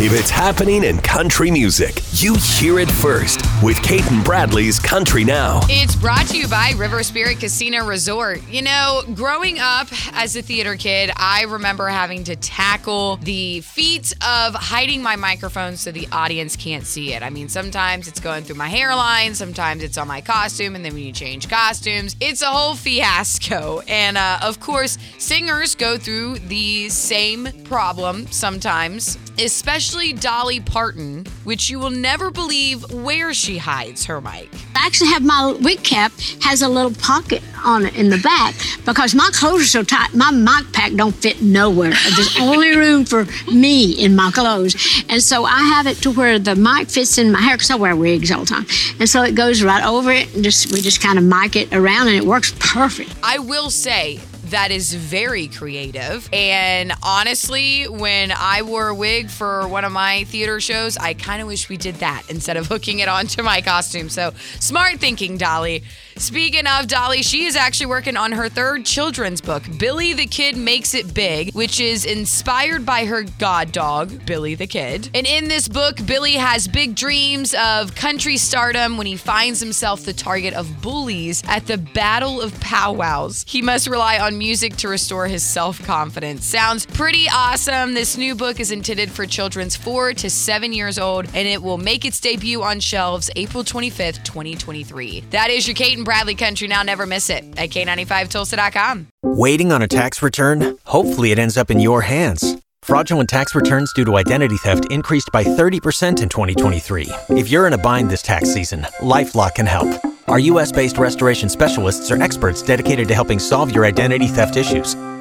if it's happening in country music, you hear it first with Cait and Bradley's Country Now. It's brought to you by River Spirit Casino Resort. You know, growing up as a theater kid, I remember having to tackle the feat of hiding my microphone so the audience can't see it. I mean, sometimes it's going through my hairline, sometimes it's on my costume, and then when you change costumes, it's a whole fiasco. And uh, of course, singers go through the same problem sometimes, especially Dolly Parton, which you will never believe where she hides her mic. I actually have my wig cap has a little pocket on it in the back because my clothes are so tight. My mic pack don't fit nowhere. There's only room for me in my clothes, and so I have it to where the mic fits in my hair because I wear wigs all the time, and so it goes right over it, and just we just kind of mic it around, and it works perfect. I will say that is very creative. And honestly, when I wore a wig for one of my theater shows, I kind of wish we did that instead of hooking it onto my costume. So smart thinking, Dolly. Speaking of Dolly, she is actually working on her third children's book, Billy the Kid Makes It Big, which is inspired by her god dog, Billy the Kid. And in this book, Billy has big dreams of country stardom when he finds himself the target of bullies at the Battle of Powwows. He must rely on music to restore his self confidence. Sounds pretty awesome. This new book is intended for children's four to seven years old, and it will make its debut on shelves April 25th, 2023. That is your Cait Bradley Country Now. Never miss it at K95Tulsa.com. Waiting on a tax return? Hopefully, it ends up in your hands. Fraudulent tax returns due to identity theft increased by 30% in 2023. If you're in a bind this tax season, LifeLock can help. Our US based restoration specialists are experts dedicated to helping solve your identity theft issues.